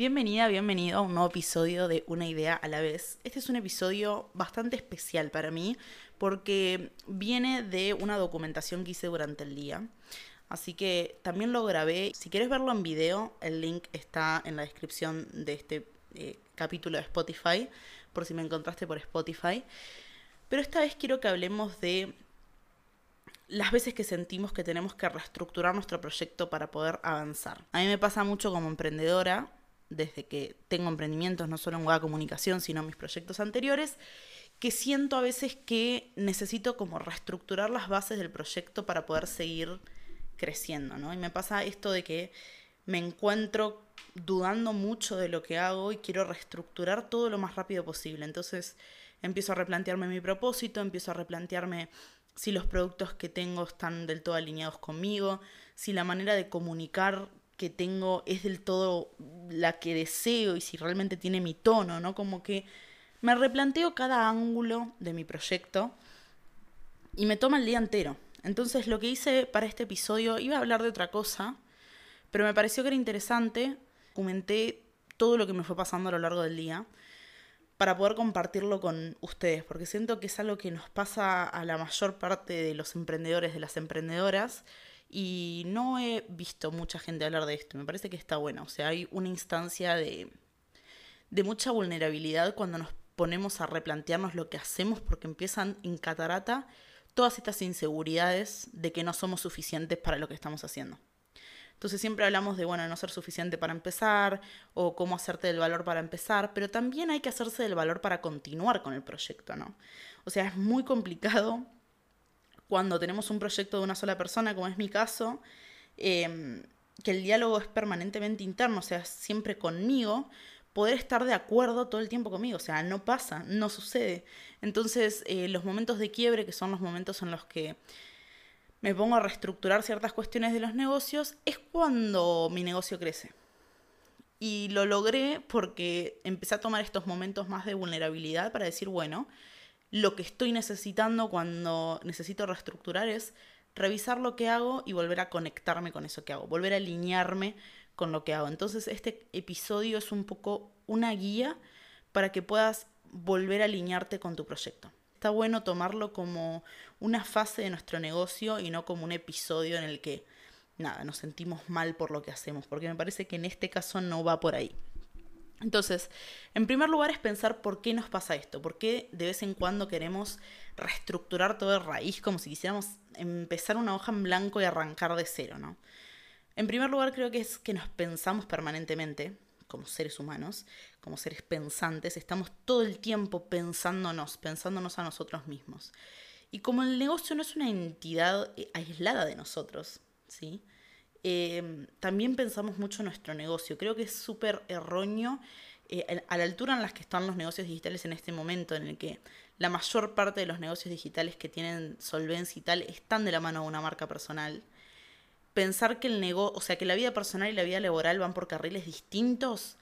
Bienvenida, bienvenido a un nuevo episodio de Una idea a la vez. Este es un episodio bastante especial para mí porque viene de una documentación que hice durante el día. Así que también lo grabé. Si quieres verlo en video, el link está en la descripción de este eh, capítulo de Spotify, por si me encontraste por Spotify. Pero esta vez quiero que hablemos de las veces que sentimos que tenemos que reestructurar nuestro proyecto para poder avanzar. A mí me pasa mucho como emprendedora desde que tengo emprendimientos, no solo en Web Comunicación, sino en mis proyectos anteriores, que siento a veces que necesito como reestructurar las bases del proyecto para poder seguir creciendo, ¿no? Y me pasa esto de que me encuentro dudando mucho de lo que hago y quiero reestructurar todo lo más rápido posible. Entonces empiezo a replantearme mi propósito, empiezo a replantearme si los productos que tengo están del todo alineados conmigo, si la manera de comunicar que tengo es del todo la que deseo y si realmente tiene mi tono, ¿no? Como que me replanteo cada ángulo de mi proyecto y me toma el día entero. Entonces lo que hice para este episodio iba a hablar de otra cosa, pero me pareció que era interesante. Comenté todo lo que me fue pasando a lo largo del día para poder compartirlo con ustedes, porque siento que es algo que nos pasa a la mayor parte de los emprendedores, de las emprendedoras, y no he visto mucha gente hablar de esto. Me parece que está bueno. O sea, hay una instancia de, de mucha vulnerabilidad cuando nos ponemos a replantearnos lo que hacemos porque empiezan en catarata todas estas inseguridades de que no somos suficientes para lo que estamos haciendo. Entonces siempre hablamos de, bueno, no ser suficiente para empezar o cómo hacerte del valor para empezar, pero también hay que hacerse del valor para continuar con el proyecto, ¿no? O sea, es muy complicado cuando tenemos un proyecto de una sola persona, como es mi caso, em, que el diálogo es permanentemente interno, o sea, siempre conmigo, poder estar de acuerdo todo el tiempo conmigo, o sea, no pasa, no sucede. Entonces, eh, los momentos de quiebre, que son los momentos en los que me pongo a reestructurar ciertas cuestiones de los negocios, es cuando mi negocio crece. Y lo logré porque empecé a tomar estos momentos más de vulnerabilidad para decir, bueno, lo que estoy necesitando cuando necesito reestructurar es revisar lo que hago y volver a conectarme con eso que hago, volver a alinearme con lo que hago. Entonces este episodio es un poco una guía para que puedas volver a alinearte con tu proyecto. Está bueno tomarlo como una fase de nuestro negocio y no como un episodio en el que, nada, nos sentimos mal por lo que hacemos, porque me parece que en este caso no va por ahí. Entonces, en primer lugar es pensar por qué nos pasa esto, por qué de vez en cuando queremos reestructurar todo de raíz como si quisiéramos empezar una hoja en blanco y arrancar de cero, ¿no? En primer lugar creo que es que nos pensamos permanentemente, como seres humanos, como seres pensantes, estamos todo el tiempo pensándonos, pensándonos a nosotros mismos. Y como el negocio no es una entidad eh, aislada de nosotros, ¿sí? Em, también pensamos mucho en nuestro negocio. Creo que es súper erróneo eh, a la altura en las que están los negocios digitales en este momento, en el que la mayor parte de los negocios digitales que tienen solvencia y tal están de la mano de una marca personal. Pensar que el negocio, o sea, que la vida personal y la vida laboral van por carriles distintos,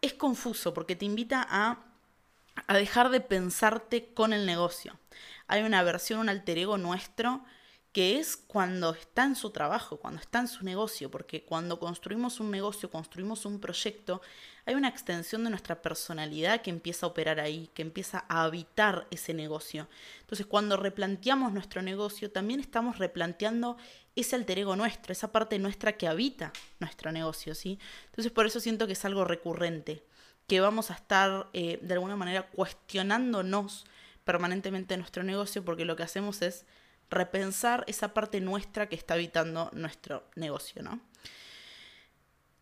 es confuso porque te invita a, a dejar de pensarte con el negocio. Hay una versión, un alter ego nuestro que es cuando está en su trabajo, cuando está en su negocio, porque cuando construimos un negocio, construimos un proyecto, hay una extensión de nuestra personalidad que empieza a operar ahí, que empieza a habitar ese negocio. Entonces, cuando replanteamos nuestro negocio, también estamos replanteando ese alter ego nuestro, esa parte nuestra que habita nuestro negocio, ¿sí? Entonces, por eso siento que es algo recurrente, que vamos a estar eh, de alguna manera cuestionándonos permanentemente nuestro negocio, porque lo que hacemos es repensar esa parte nuestra que está habitando nuestro negocio, ¿no?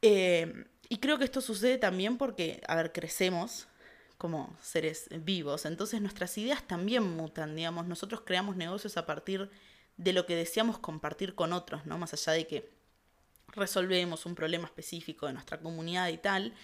Eh, y creo que esto sucede también porque, a ver, crecemos como seres vivos, entonces nuestras ideas también mutan, digamos, nosotros creamos negocios a partir de lo que deseamos compartir con otros, ¿no? Más allá de que resolvemos un problema específico de nuestra comunidad y tal,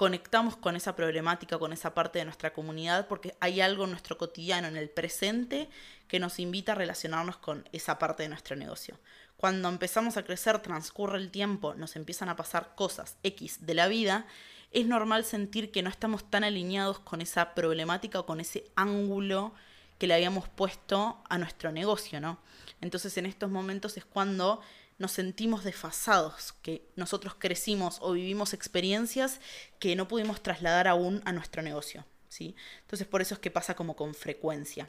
conectamos con esa problemática, con esa parte de nuestra comunidad, porque hay algo en nuestro cotidiano, en el presente, que nos invita a relacionarnos con esa parte de nuestro negocio. Cuando empezamos a crecer, transcurre el tiempo, nos empiezan a pasar cosas X de la vida, es normal sentir que no estamos tan alineados con esa problemática o con ese ángulo que le habíamos puesto a nuestro negocio, ¿no? Entonces en estos momentos es cuando nos sentimos desfasados, que nosotros crecimos o vivimos experiencias que no pudimos trasladar aún a nuestro negocio. ¿sí? Entonces por eso es que pasa como con frecuencia.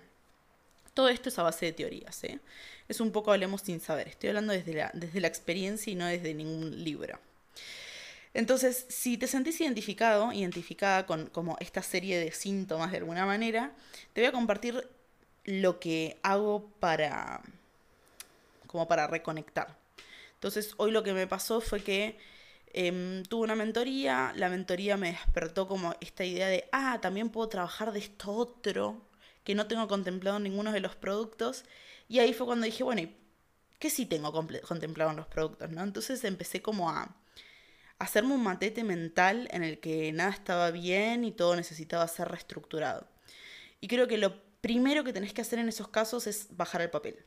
Todo esto es a base de teorías. ¿eh? Es un poco hablemos sin saber. Estoy hablando desde la, desde la experiencia y no desde ningún libro. Entonces, si te sentís identificado, identificada con como esta serie de síntomas de alguna manera, te voy a compartir lo que hago para como para reconectar. Entonces, hoy lo que me pasó fue que em, tuve una mentoría, la mentoría me despertó como esta idea de, ah, también puedo trabajar de esto otro que no tengo contemplado en ninguno de los productos. Y ahí fue cuando dije, bueno, ¿qué sí tengo contemplado en los productos? ¿no? Entonces empecé como a hacerme un matete mental en el que nada estaba bien y todo necesitaba ser reestructurado. Y creo que lo primero que tenés que hacer en esos casos es bajar el papel.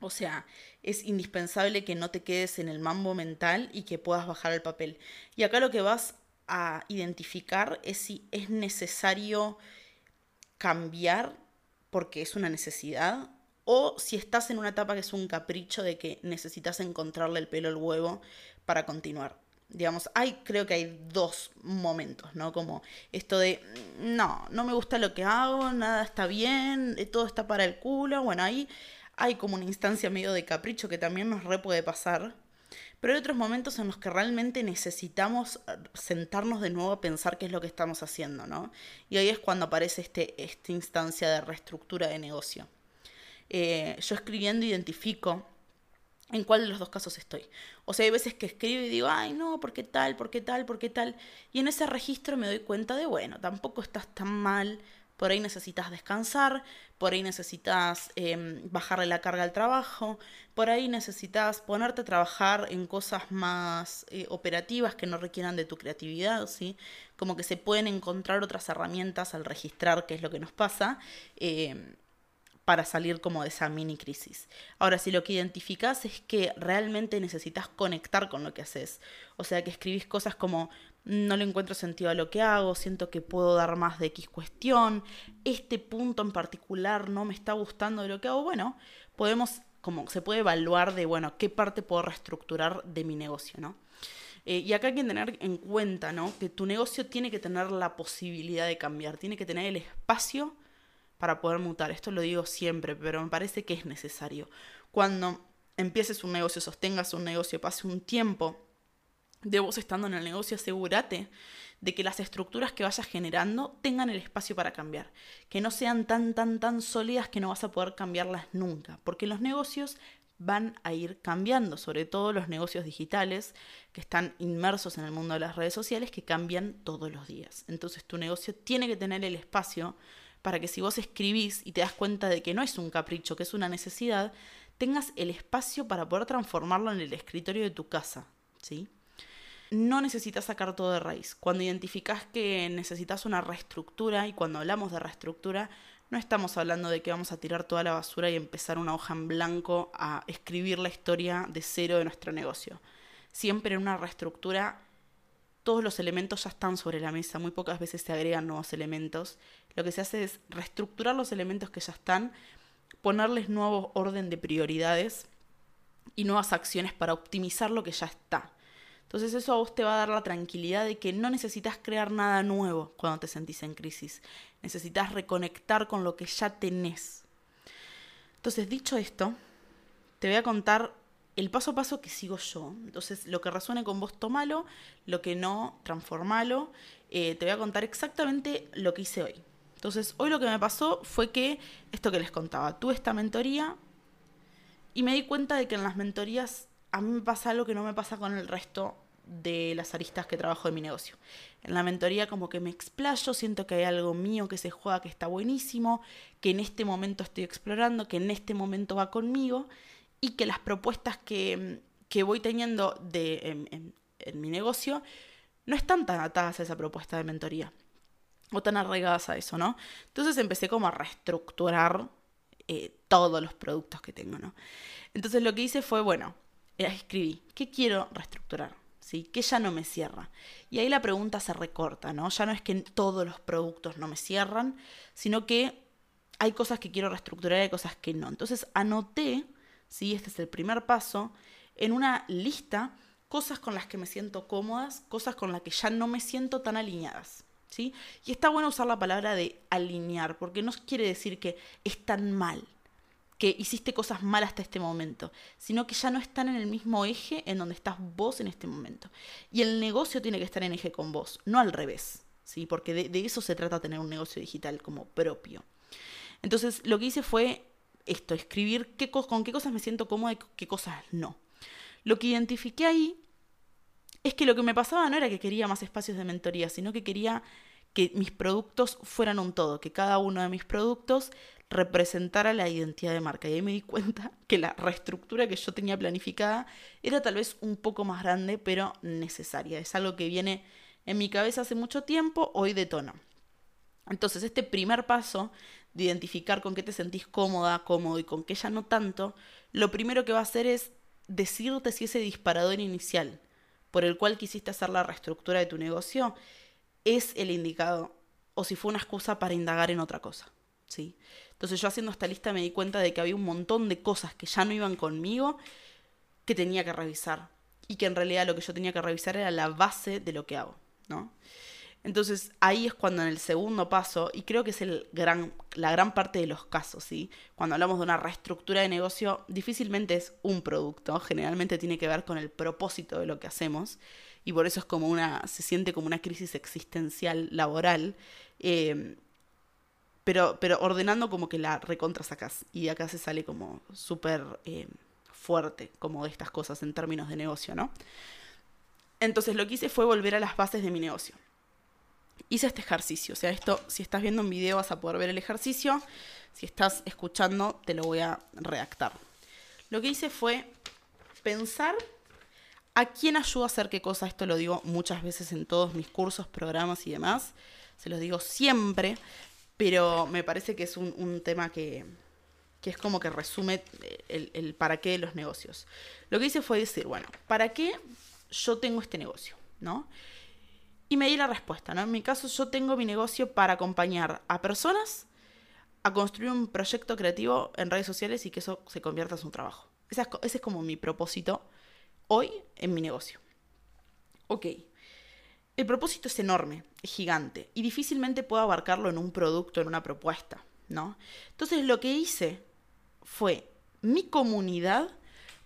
O sea, es indispensable que no te quedes en el mambo mental y que puedas bajar el papel. Y acá lo que vas a identificar es si es necesario cambiar porque es una necesidad o si estás en una etapa que es un capricho de que necesitas encontrarle el pelo al huevo para continuar digamos, hay, creo que hay dos momentos, ¿no? Como esto de, no, no me gusta lo que hago, nada está bien, todo está para el culo, bueno, ahí hay como una instancia medio de capricho que también nos re puede pasar, pero hay otros momentos en los que realmente necesitamos eh, sentarnos de nuevo a pensar qué es lo que estamos haciendo, ¿no? Y ahí es cuando aparece este, esta instancia de reestructura de negocio. Eh, yo escribiendo identifico en cuál de los dos casos estoy. O sea, hay veces que escribo y digo, ay, no, ¿por qué tal? ¿Por qué tal? ¿Por qué tal? Y en ese registro me doy cuenta de, bueno, tampoco estás tan mal, por ahí necesitas descansar, por ahí necesitas eh, bajarle la carga al trabajo, por ahí necesitas ponerte a trabajar en cosas más eh, operativas que no requieran de tu creatividad, ¿sí? Como que se pueden encontrar otras herramientas al registrar qué es lo que nos pasa. Eh, para salir como de esa mini crisis. Ahora, si lo que identificas es que realmente necesitas conectar con lo que haces, o sea, que escribís cosas como no le encuentro sentido a lo que hago, siento que puedo dar más de X cuestión, este punto en particular no me está gustando de lo que hago, bueno, podemos, como se puede evaluar de, bueno, qué parte puedo reestructurar de mi negocio, ¿no? Eh, y acá hay que tener en cuenta, ¿no? Que tu negocio tiene que tener la posibilidad de cambiar, tiene que tener el espacio para poder mutar. Esto lo digo siempre, pero me parece que es necesario. Cuando empieces un negocio, sostengas un negocio, pase un tiempo de vos estando en el negocio, asegúrate de que las estructuras que vayas generando tengan el espacio para cambiar, que no sean tan, tan, tan sólidas que no vas a poder cambiarlas nunca, porque los negocios van a ir cambiando, sobre todo los negocios digitales que están inmersos en el mundo de las redes sociales que cambian todos los días. Entonces tu negocio tiene que tener el espacio para que si vos escribís y te das cuenta de que no es un capricho, que es una necesidad, tengas el espacio para poder transformarlo en el escritorio de tu casa, ¿sí? No necesitas sacar todo de raíz. Cuando identificás que necesitas una reestructura, y cuando hablamos de reestructura, no estamos hablando de que vamos a tirar toda la basura y empezar una hoja en blanco a escribir la historia de cero de nuestro negocio. Siempre en una reestructura todos los elementos ya están sobre la mesa, muy pocas veces se agregan nuevos elementos. Lo que se hace es reestructurar los elementos que ya están, ponerles nuevo orden de prioridades y nuevas acciones para optimizar lo que ya está. Entonces eso a vos te va a dar la tranquilidad de que no necesitas crear nada nuevo cuando te sentís en crisis. Necesitas reconectar con lo que ya tenés. Entonces, dicho esto, te voy a contar el paso a paso que sigo yo. Entonces, lo que resuene con vos, tomalo, lo que no, transformalo. Eh, te voy a contar exactamente lo que hice hoy. Entonces, hoy lo que me pasó fue que, esto que les contaba, tuve esta mentoría y me di cuenta de que en las mentorías a mí me pasa algo que no me pasa con el resto de las aristas que trabajo de mi negocio. En la mentoría como que me explayo, siento que hay algo mío que se juega que está buenísimo, que en este momento estoy explorando, que en este momento va conmigo y que las propuestas que, voy teniendo de, en, mi negocio no están tan atadas a esa propuesta de mentoría o tan arraigadas a eso, ¿no? Entonces empecé como a reestructurar eh, todos los productos que tengo, ¿no? Entonces lo que hice fue, bueno, escribí, ¿qué quiero reestructurar? ¿Sí? ¿Qué ya no me cierra? Y ahí la pregunta se recorta, ¿no? Ya no es que todos los productos no me cierran, sino que hay cosas que quiero reestructurar y hay cosas que no. Entonces anoté ¿sí? Este es el primer paso. en una lista cosas con las que me siento cómodas, cosas con las que ya no me siento tan alineadas. ¿sí? Y está bueno usar la palabra de alinear, porque no quiere decir que es tan mal, que hiciste cosas malas hasta este momento, sino que ya no están en el mismo eje en donde estás vos en este momento. Y el negocio tiene que estar en eje con vos, no al revés, ¿sí? porque de, eso se trata tener un negocio digital como propio. Entonces, lo que hice fue esto, escribir qué, con qué cosas me siento cómoda y qué cosas no. Lo que identifiqué ahí es que lo que me pasaba no era que quería más espacios de mentoría, sino que quería que mis productos fueran un todo, que cada uno de mis productos representara la identidad de marca. Y ahí me di cuenta que la reestructura que yo tenía planificada era tal vez un poco más grande, pero necesaria. Es algo que viene en mi cabeza hace mucho tiempo, hoy de tono. Entonces, este primer paso de identificar con qué te sentís cómoda, cómodo y con qué ya no tanto, lo primero que va a hacer es decirte si ese disparador inicial por el cual quisiste hacer la reestructura de tu negocio es el indicado o si fue una excusa para indagar en otra cosa. ¿sí? Entonces yo haciendo esta lista me di cuenta de que había un montón de cosas que ya no iban conmigo que tenía que revisar y que en realidad lo que yo tenía que revisar era la base de lo que hago, ¿no? Entonces ahí es cuando en el segundo paso, y creo que es el gran, la gran parte de los casos, ¿sí? Cuando hablamos de una reestructura de negocio, difícilmente es un producto, generalmente tiene que ver con el propósito de lo que hacemos, y por eso es como una, se siente como una crisis existencial laboral, eh, pero, pero ordenando como que la recontra sacas, y de acá se sale como súper eh, fuerte, como de estas cosas en términos de negocio, ¿no? Entonces lo que hice fue volver a las bases de mi negocio hice este ejercicio. O sea, esto, si estás viendo un video vas a poder ver el ejercicio. Si estás escuchando, te lo voy a redactar. Lo que hice fue pensar a quién ayuda a hacer qué cosa. Esto lo digo muchas veces en todos mis cursos, programas y demás. Se los digo siempre, pero me parece que es un, tema que, que, es como que resume el, para qué de los negocios. Lo que hice fue decir, bueno, ¿para qué yo tengo este negocio? ¿No? Y me di la respuesta, ¿no? En mi caso yo tengo mi negocio para acompañar a personas a construir un proyecto creativo en redes sociales y que eso se convierta en un trabajo. Ese es, como mi propósito hoy en mi negocio. Ok, el propósito es enorme, gigante y difícilmente puedo abarcarlo en un producto, en una propuesta, ¿no? Entonces lo que hice fue, mi comunidad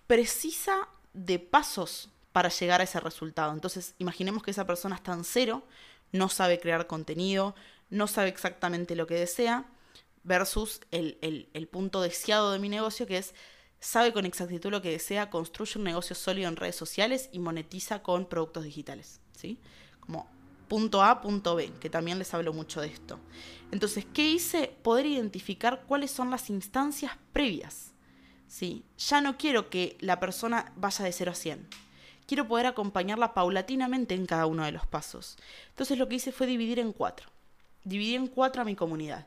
precisa de pasos para llegar a ese resultado. Entonces, imaginemos que esa persona está en cero, no sabe crear contenido, no sabe exactamente lo que desea, versus el, punto deseado de mi negocio, que es sabe con exactitud lo que desea, construye un negocio sólido en redes sociales y monetiza con productos digitales. ¿sí? Como punto A, punto B, que también les hablo mucho de esto. Entonces, ¿qué hice? Poder identificar cuáles son las instancias previas. ¿sí? Ya no quiero que la persona vaya de 0 a 100 quiero poder acompañarla paulatinamente en cada uno de los pasos. Entonces lo que hice fue dividir en cuatro. Dividí en cuatro a mi comunidad.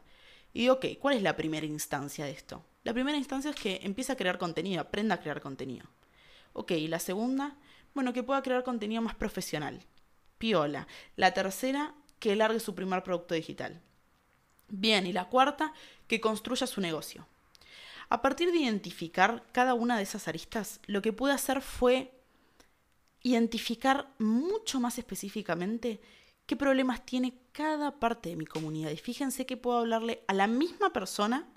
Y digo, ok, ¿cuál es la primera instancia de esto? La primera instancia es que empiece a crear contenido, aprenda a crear contenido. Ok, y la segunda, bueno, que pueda crear contenido más profesional. Piola. La tercera, que largue su primer producto digital. Bien, y la cuarta, que construya su negocio. A partir de identificar cada una de esas aristas, lo que pude hacer fue identificar mucho más específicamente qué problemas tiene cada parte de mi comunidad. Y fíjense que puedo hablarle a la misma persona,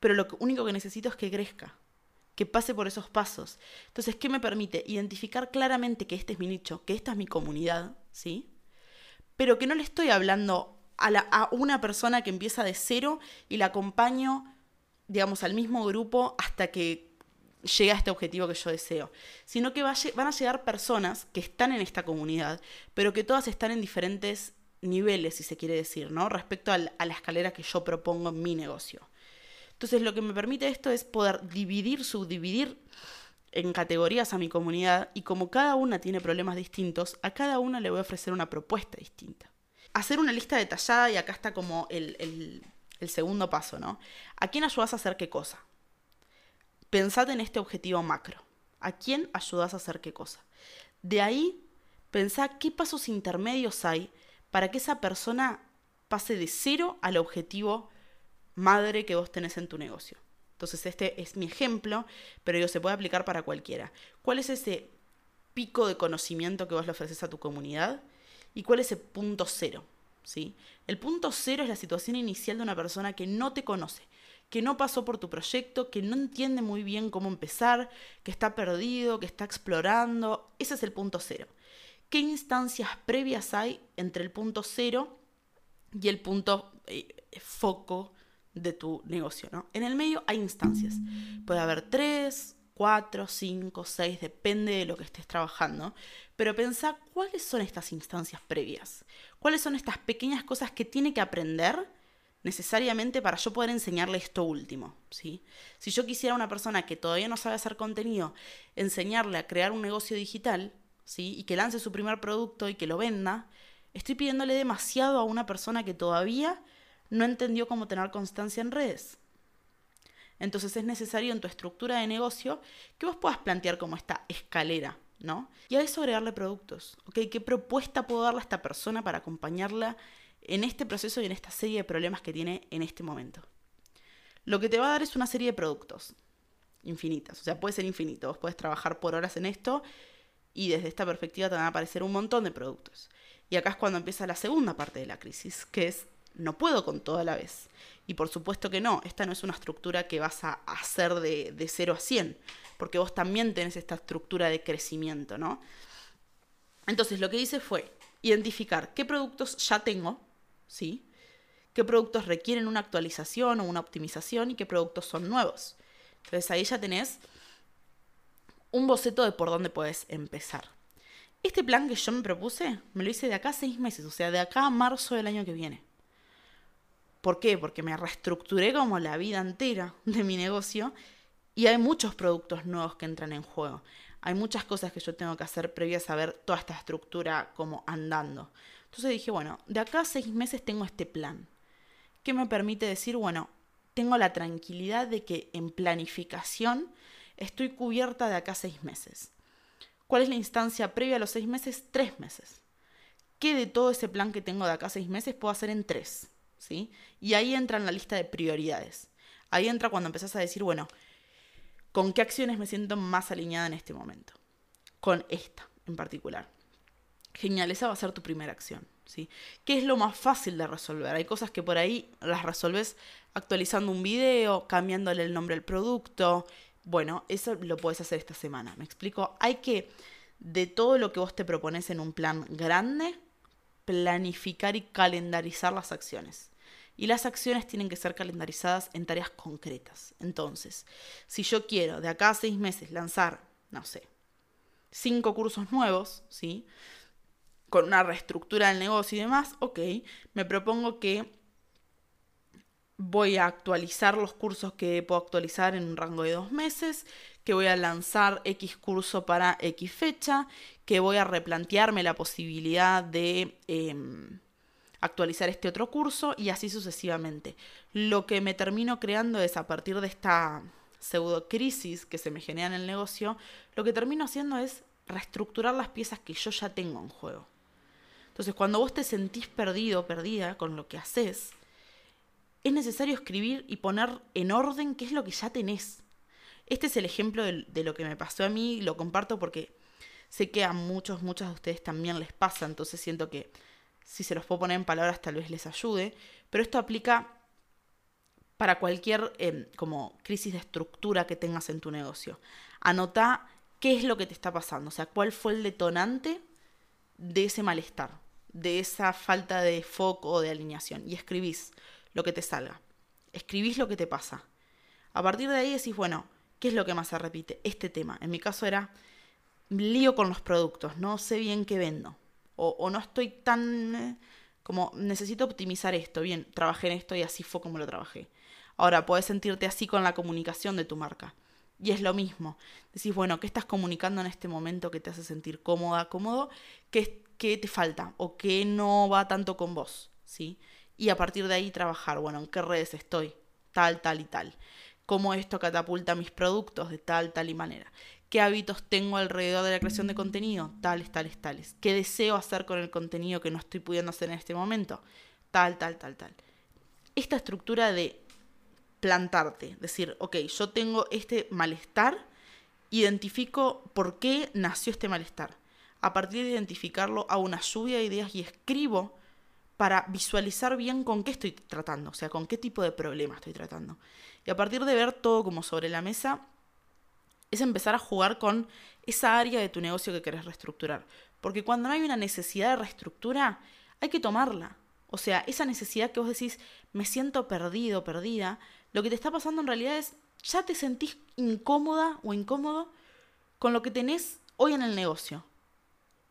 pero lo único que necesito es que crezca, que pase por esos pasos. Entonces, ¿qué me permite? Identificar claramente que este es mi nicho, que esta es mi comunidad, ¿sí? Pero que no le estoy hablando a, una persona que empieza de cero y la acompaño, digamos, al mismo grupo hasta que llega a este objetivo que yo deseo, sino que van a llegar personas que están en esta comunidad, pero que todas están en diferentes niveles, si se quiere decir, ¿no? Respecto a la escalera que yo propongo en mi negocio. Entonces, lo que me permite esto es poder dividir, subdividir en categorías a mi comunidad y como cada una tiene problemas distintos, a cada una le voy a ofrecer una propuesta distinta. Hacer una lista detallada y acá está como el, el segundo paso, ¿no? ¿A quién ayudas a hacer qué cosa? Pensad en este objetivo macro. ¿A quién ayudas a hacer qué cosa? De ahí, pensad qué pasos intermedios hay para que esa persona pase de cero al objetivo madre que vos tenés en tu negocio. Entonces este es mi ejemplo, pero yo se puede aplicar para cualquiera. ¿Cuál es ese pico de conocimiento que vos le ofreces a tu comunidad? ¿Y cuál es el punto cero? ¿Sí? El punto cero es la situación inicial de una persona que no te conoce, que no pasó por tu proyecto, que no entiende muy bien cómo empezar, que está perdido, que está explorando. Ese es el punto cero. ¿Qué instancias previas hay entre el punto cero y el punto eh, foco de tu negocio, ¿no? En el medio hay instancias. Puede haber tres, cuatro, cinco, seis, depende de lo que estés trabajando. Pero pensá cuáles son estas instancias previas. ¿Cuáles son estas pequeñas cosas que tiene que aprender necesariamente para yo poder enseñarle esto último, ¿sí? Si yo quisiera a una persona que todavía no sabe hacer contenido, enseñarle a crear un negocio digital, ¿sí? Y que lance su primer producto y que lo venda, estoy pidiéndole demasiado a una persona que todavía no entendió cómo tener constancia en redes. Entonces es necesario en tu estructura de negocio que vos puedas plantear como esta escalera, ¿no? Y a eso agregarle productos, ¿ok? ¿Qué propuesta puedo darle a esta persona para acompañarla en este proceso y en esta serie de problemas que tiene en este momento? Lo que te va a dar es una serie de productos infinitas, o sea, puede ser infinito, vos puedes trabajar por horas en esto y desde esta perspectiva te van a aparecer un montón de productos. Y acá es cuando empieza la segunda parte de la crisis, que es no puedo con todo a la vez. Y por supuesto que no, esta no es una estructura que vas a hacer de, de 0 a 100, porque vos también tenés esta estructura de crecimiento, ¿no? Entonces lo que hice fue identificar qué productos ya tengo, ¿sí? qué productos requieren una actualización o una optimización y qué productos son nuevos. Entonces ahí ya tenés un boceto de por dónde puedes empezar. Este plan que yo me propuse, me lo hice de acá a seis meses, o sea, de acá a marzo del año que viene. ¿Por qué? Porque me reestructuré como la vida entera de mi negocio y hay muchos productos nuevos que entran en juego. Hay muchas cosas que yo tengo que hacer previas a ver toda esta estructura como andando. Entonces dije, bueno, de acá a seis meses tengo este plan que me permite decir, bueno, tengo la tranquilidad de que en planificación estoy cubierta de acá a seis meses. ¿Cuál es la instancia previa a los seis meses? Tres meses. ¿Qué de todo ese plan que tengo de acá a seis meses puedo hacer en tres? ¿Sí? Y ahí entra en la lista de prioridades. Ahí entra cuando empezás a decir, bueno, ¿con qué acciones me siento más alineada en este momento? Con esta en particular. Genial, esa va a ser tu primera acción, ¿sí? ¿Qué es lo más fácil de resolver? Hay cosas que por ahí las resolves actualizando un video, cambiándole el nombre al producto. Bueno, eso lo puedes hacer esta semana. ¿Me explico? Hay que, de todo lo que vos te propones en un plan grande, planificar y calendarizar las acciones. Y las acciones tienen que ser calendarizadas en tareas concretas. Entonces, si yo quiero de acá a seis meses lanzar, no sé, cinco cursos nuevos, ¿sí? Con una reestructura del negocio y demás, ok, me propongo que voy a actualizar los cursos que puedo actualizar en un rango de dos meses, que voy a lanzar X curso para X fecha, que voy a replantearme la posibilidad de em, actualizar este otro curso y así sucesivamente. Lo que me termino creando es a partir de esta pseudo crisis que se me genera en el negocio, lo que termino haciendo es reestructurar las piezas que yo ya tengo en juego. Entonces, cuando vos te sentís perdido perdida con lo que haces, es necesario escribir y poner en orden qué es lo que ya tenés. Este es el ejemplo de, de lo que me pasó a mí, lo comparto porque sé que a muchos, muchas de ustedes también les pasa, entonces siento que si se los puedo poner en palabras tal vez les ayude, pero esto aplica para cualquier em, como crisis de estructura que tengas en tu negocio. Anota qué es lo que te está pasando, o sea, cuál fue el detonante de ese malestar, de esa falta de foco o de alineación, y escribís lo que te salga. Escribís lo que te pasa. A partir de ahí decís, bueno, ¿qué es lo que más se repite? Este tema. En mi caso era lío con los productos, no sé bien qué vendo. O, no estoy tan eh, como necesito optimizar esto. Bien, trabajé en esto y así fue como lo trabajé. Ahora, puedes sentirte así con la comunicación de tu marca. Y es lo mismo. Decís, bueno, ¿qué estás comunicando en este momento que te hace sentir cómoda, cómodo? ¿Qué, qué te falta? ¿O qué no va tanto con vos? ¿Sí? Y a partir de ahí trabajar, bueno, ¿en qué redes estoy? Tal, tal y tal. ¿Cómo esto catapulta mis productos de tal, tal y manera? Qué hábitos tengo alrededor de la creación de contenido, tales, tales, tales. ¿Qué deseo hacer con el contenido que no estoy pudiendo hacer en este momento? Tal, tal, tal, tal. Esta estructura de plantarte, decir, ok, yo tengo este malestar, identifico por qué nació este malestar. A partir de identificarlo, hago una lluvia de ideas y escribo para visualizar bien con qué estoy tratando, o sea, con qué tipo de problema estoy tratando. Y a partir de ver todo como sobre la mesa, es empezar a jugar con esa área de tu negocio que querés reestructurar. Porque cuando no hay una necesidad de reestructura, hay que tomarla. O sea, esa necesidad que vos decís, me siento perdido, perdida, lo que te está pasando en realidad es, ya te sentís incómoda o incómodo con lo que tenés hoy en el negocio.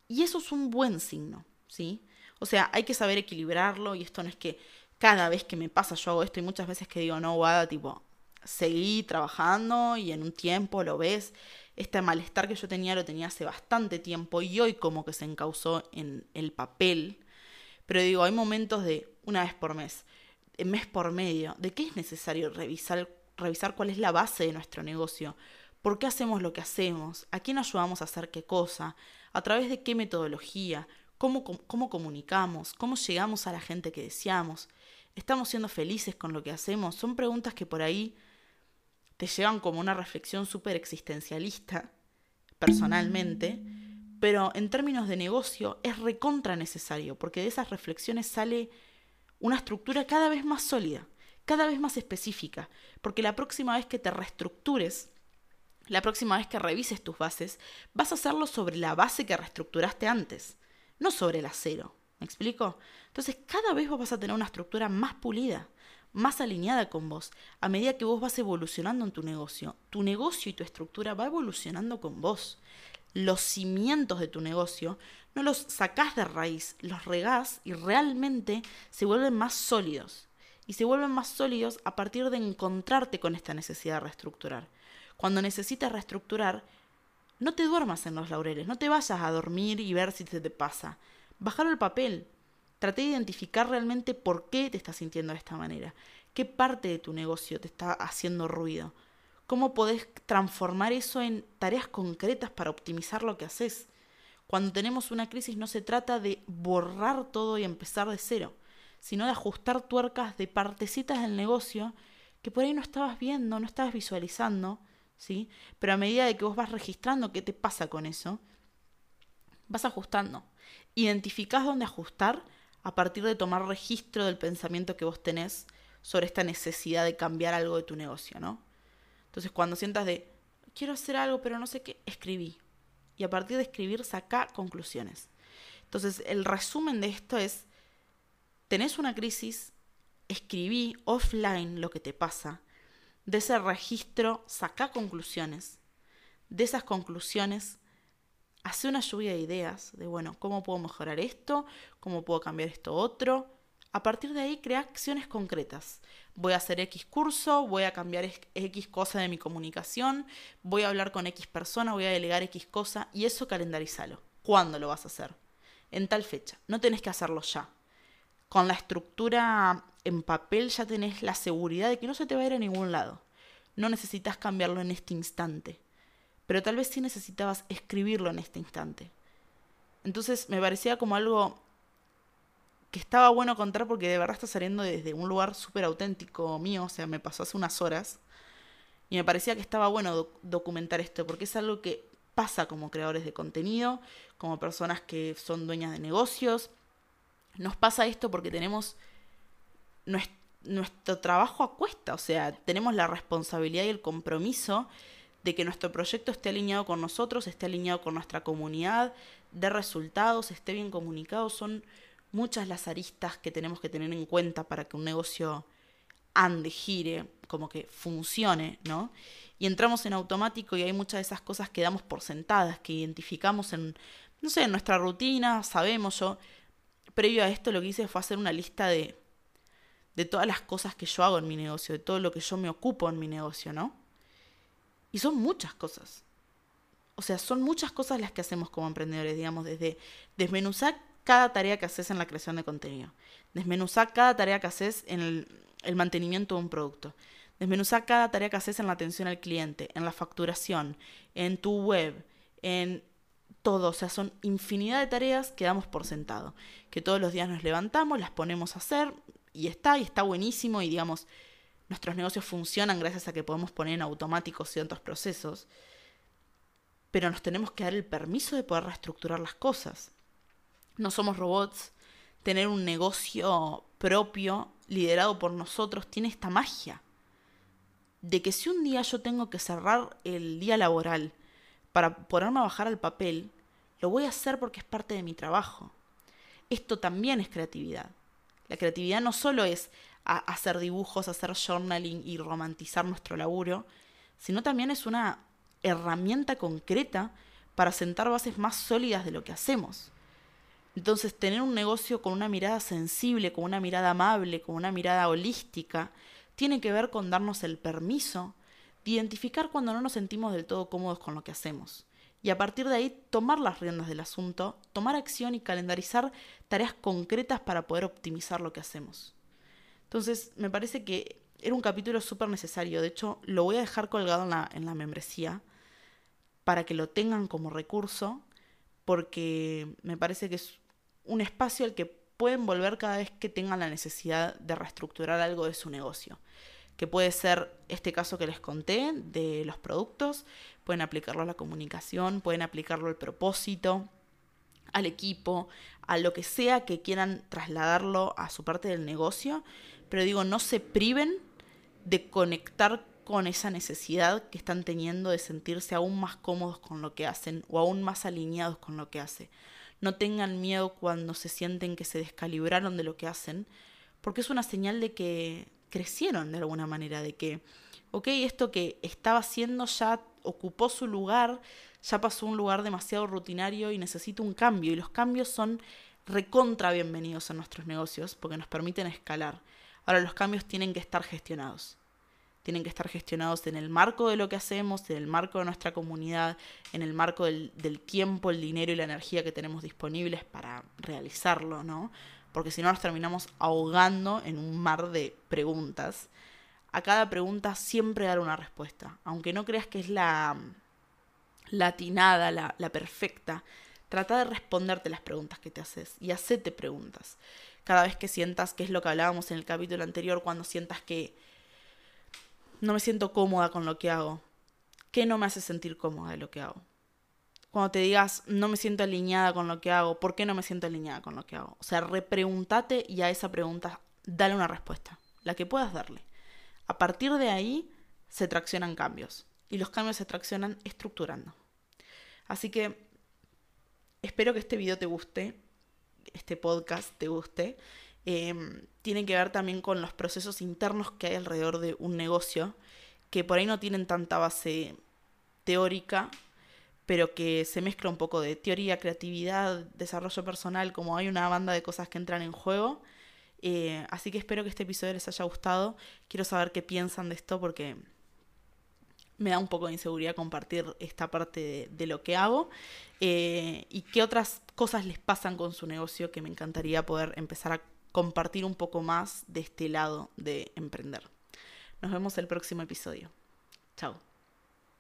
Y eso es un buen signo, ¿sí? O sea, hay que saber equilibrarlo y esto no es que cada vez que me pasa yo hago esto y muchas veces que digo, no, Wada, tipo, seguí trabajando y en un tiempo lo ves. Este malestar que yo tenía lo tenía hace bastante tiempo y hoy como que se encausó en el papel. Pero digo, hay momentos de una vez por mes, mes por medio, de qué es necesario revisar, revisar cuál es la base de nuestro negocio, por qué hacemos lo que hacemos, a quién ayudamos a hacer qué cosa, a través de qué metodología, cómo, cómo comunicamos, cómo llegamos a la gente que deseamos, estamos siendo felices con lo que hacemos. Son preguntas que por ahí te llevan como una reflexión súper existencialista, personalmente, pero en términos de negocio es recontra necesario, porque de esas reflexiones sale una estructura cada vez más sólida, cada vez más específica, porque la próxima vez que te reestructures, la próxima vez que revises tus bases, vas a hacerlo sobre la base que reestructuraste antes, no sobre el acero. ¿Me explico? Entonces cada vez vos vas a tener una estructura más pulida, más alineada con vos, a medida que vos vas evolucionando en tu negocio. Tu negocio y tu estructura va evolucionando con vos. Los cimientos de tu negocio no los sacás de raíz, los regás y realmente se vuelven más sólidos. Y se vuelven más sólidos a partir de encontrarte con esta necesidad de reestructurar. Cuando necesitas reestructurar, no te duermas en los laureles, no te vayas a dormir y ver si se te pasa. Bajar al papel, Traté de identificar realmente por qué te estás sintiendo de esta manera. ¿Qué parte de tu negocio te está haciendo ruido? ¿Cómo podés transformar eso en tareas concretas para optimizar lo que haces? Cuando tenemos una crisis no se trata de borrar todo y empezar de cero, sino de ajustar tuercas de partecitas del negocio que por ahí no estabas viendo, no estabas visualizando, ¿sí? Pero a medida de que vos vas registrando qué te pasa con eso, vas ajustando. Identificás dónde ajustar a partir de tomar registro del pensamiento que vos tenés sobre esta necesidad de cambiar algo de tu negocio, ¿no? Entonces, cuando sientas de, quiero hacer algo, pero no sé qué, escribí. Y a partir de escribir, saca conclusiones. Entonces, el resumen de esto es, tenés una crisis, escribí offline lo que te pasa. De ese registro, saca conclusiones. De esas conclusiones, hace una lluvia de ideas de, bueno, ¿cómo puedo mejorar esto? ¿Cómo puedo cambiar esto otro? A partir de ahí crea acciones concretas. Voy a hacer X curso, voy a cambiar X cosa de mi comunicación, voy a hablar con X persona, voy a delegar X cosa y eso calendarizalo. ¿Cuándo lo vas a hacer? En tal fecha. No tenés que hacerlo ya. Con la estructura en papel ya tenés la seguridad de que no se te va a ir a ningún lado. No necesitas cambiarlo en este instante pero tal vez sí necesitabas escribirlo en este instante. Entonces me parecía como algo que estaba bueno contar porque de verdad está saliendo desde un lugar súper auténtico mío, o sea, me pasó hace unas horas, y me parecía que estaba bueno documentar esto, porque es algo que pasa como creadores de contenido, como personas que son dueñas de negocios. Nos pasa esto porque tenemos nuestro trabajo a cuesta, o sea, tenemos la responsabilidad y el compromiso de que nuestro proyecto esté alineado con nosotros, esté alineado con nuestra comunidad, de resultados, esté bien comunicado. Son muchas las aristas que tenemos que tener en cuenta para que un negocio ande, gire, como que funcione, ¿no? Y entramos en automático y hay muchas de esas cosas que damos por sentadas, que identificamos en, no sé, en nuestra rutina, sabemos yo. Previo a esto lo que hice fue hacer una lista de, de todas las cosas que yo hago en mi negocio, de todo lo que yo me ocupo en mi negocio, ¿no? Y son muchas cosas. O sea, son muchas cosas las que hacemos como emprendedores, digamos, desde desmenuzar cada tarea que haces en la creación de contenido, desmenuzar cada tarea que haces en el, mantenimiento de un producto, desmenuzar cada tarea que haces en la atención al cliente, en la facturación, en tu web, en todo. O sea, son infinidad de tareas que damos por sentado, que todos los días nos levantamos, las ponemos a hacer y está, y está buenísimo y digamos, nuestros negocios funcionan gracias a que podemos poner en automático ciertos procesos, pero nos tenemos que dar el permiso de poder reestructurar las cosas. No somos robots, tener un negocio propio, liderado por nosotros, tiene esta magia. De que si un día yo tengo que cerrar el día laboral para ponerme a bajar al papel, lo voy a hacer porque es parte de mi trabajo. Esto también es creatividad. La creatividad no solo es hacer dibujos, hacer journaling y romantizar nuestro laburo, sino también es una herramienta concreta para sentar bases más sólidas de lo que hacemos. Entonces, tener un negocio con una mirada sensible, con una mirada amable, con una mirada holística, tiene que ver con darnos el permiso de identificar cuando no nos sentimos del todo cómodos con lo que hacemos. Y a partir de ahí tomar las riendas del asunto, tomar acción y calendarizar tareas concretas para poder optimizar lo que hacemos. Entonces, me parece que era un capítulo súper necesario. De hecho, lo voy a dejar colgado en la, en la membresía para que lo tengan como recurso, porque me parece que es un espacio al que pueden volver cada vez que tengan la necesidad de reestructurar algo de su negocio. Que puede ser este caso que les conté de los productos, pueden aplicarlo a la comunicación, pueden aplicarlo al propósito, al equipo, a lo que sea que quieran trasladarlo a su parte del negocio. Pero digo, no se priven de conectar con esa necesidad que están teniendo de sentirse aún más cómodos con lo que hacen o aún más alineados con lo que hacen no tengan miedo cuando se sienten que se descalibraron de lo que hacen, porque es una señal de que crecieron de alguna manera, de que, ok, esto que estaba haciendo ya ocupó su lugar, ya pasó a un lugar demasiado rutinario y necesito un cambio. Y los cambios son recontra bienvenidos a nuestros negocios porque nos permiten escalar. Ahora los cambios tienen que estar gestionados tienen que estar gestionados en el marco de lo que hacemos, en el marco de nuestra comunidad, en el marco del, tiempo, el dinero y la energía que tenemos disponibles para realizarlo, ¿no? Porque si no nos terminamos ahogando en un mar de preguntas. A cada pregunta siempre dar una respuesta, aunque no creas que es la latinada, la, perfecta. Trata de responderte las preguntas que te haces y hacete preguntas. Cada vez que sientas, que es lo que hablábamos en el capítulo anterior, cuando sientas que no me siento cómoda con lo que hago. ¿Qué no me hace sentir cómoda de lo que hago? Cuando te digas, no me siento alineada con lo que hago, ¿por qué no me siento alineada con lo que hago? O sea, repregúntate y a esa pregunta dale una respuesta, la que puedas darle. A partir de ahí se traccionan cambios y los cambios se traccionan estructurando. Así que espero que este video te guste, este podcast te guste. Em, tiene que ver también con los procesos internos que hay alrededor de un negocio, que por ahí no tienen tanta base teórica, pero que se mezcla un poco de teoría, creatividad, desarrollo personal, como hay una banda de cosas que entran en juego. Eh, así que espero que este episodio les haya gustado. Quiero saber qué piensan de esto porque me da un poco de inseguridad compartir esta parte de, lo que hago eh, y qué otras cosas les pasan con su negocio que me encantaría poder empezar a compartir un poco más de este lado de emprender. Nos vemos el próximo episodio. Chao.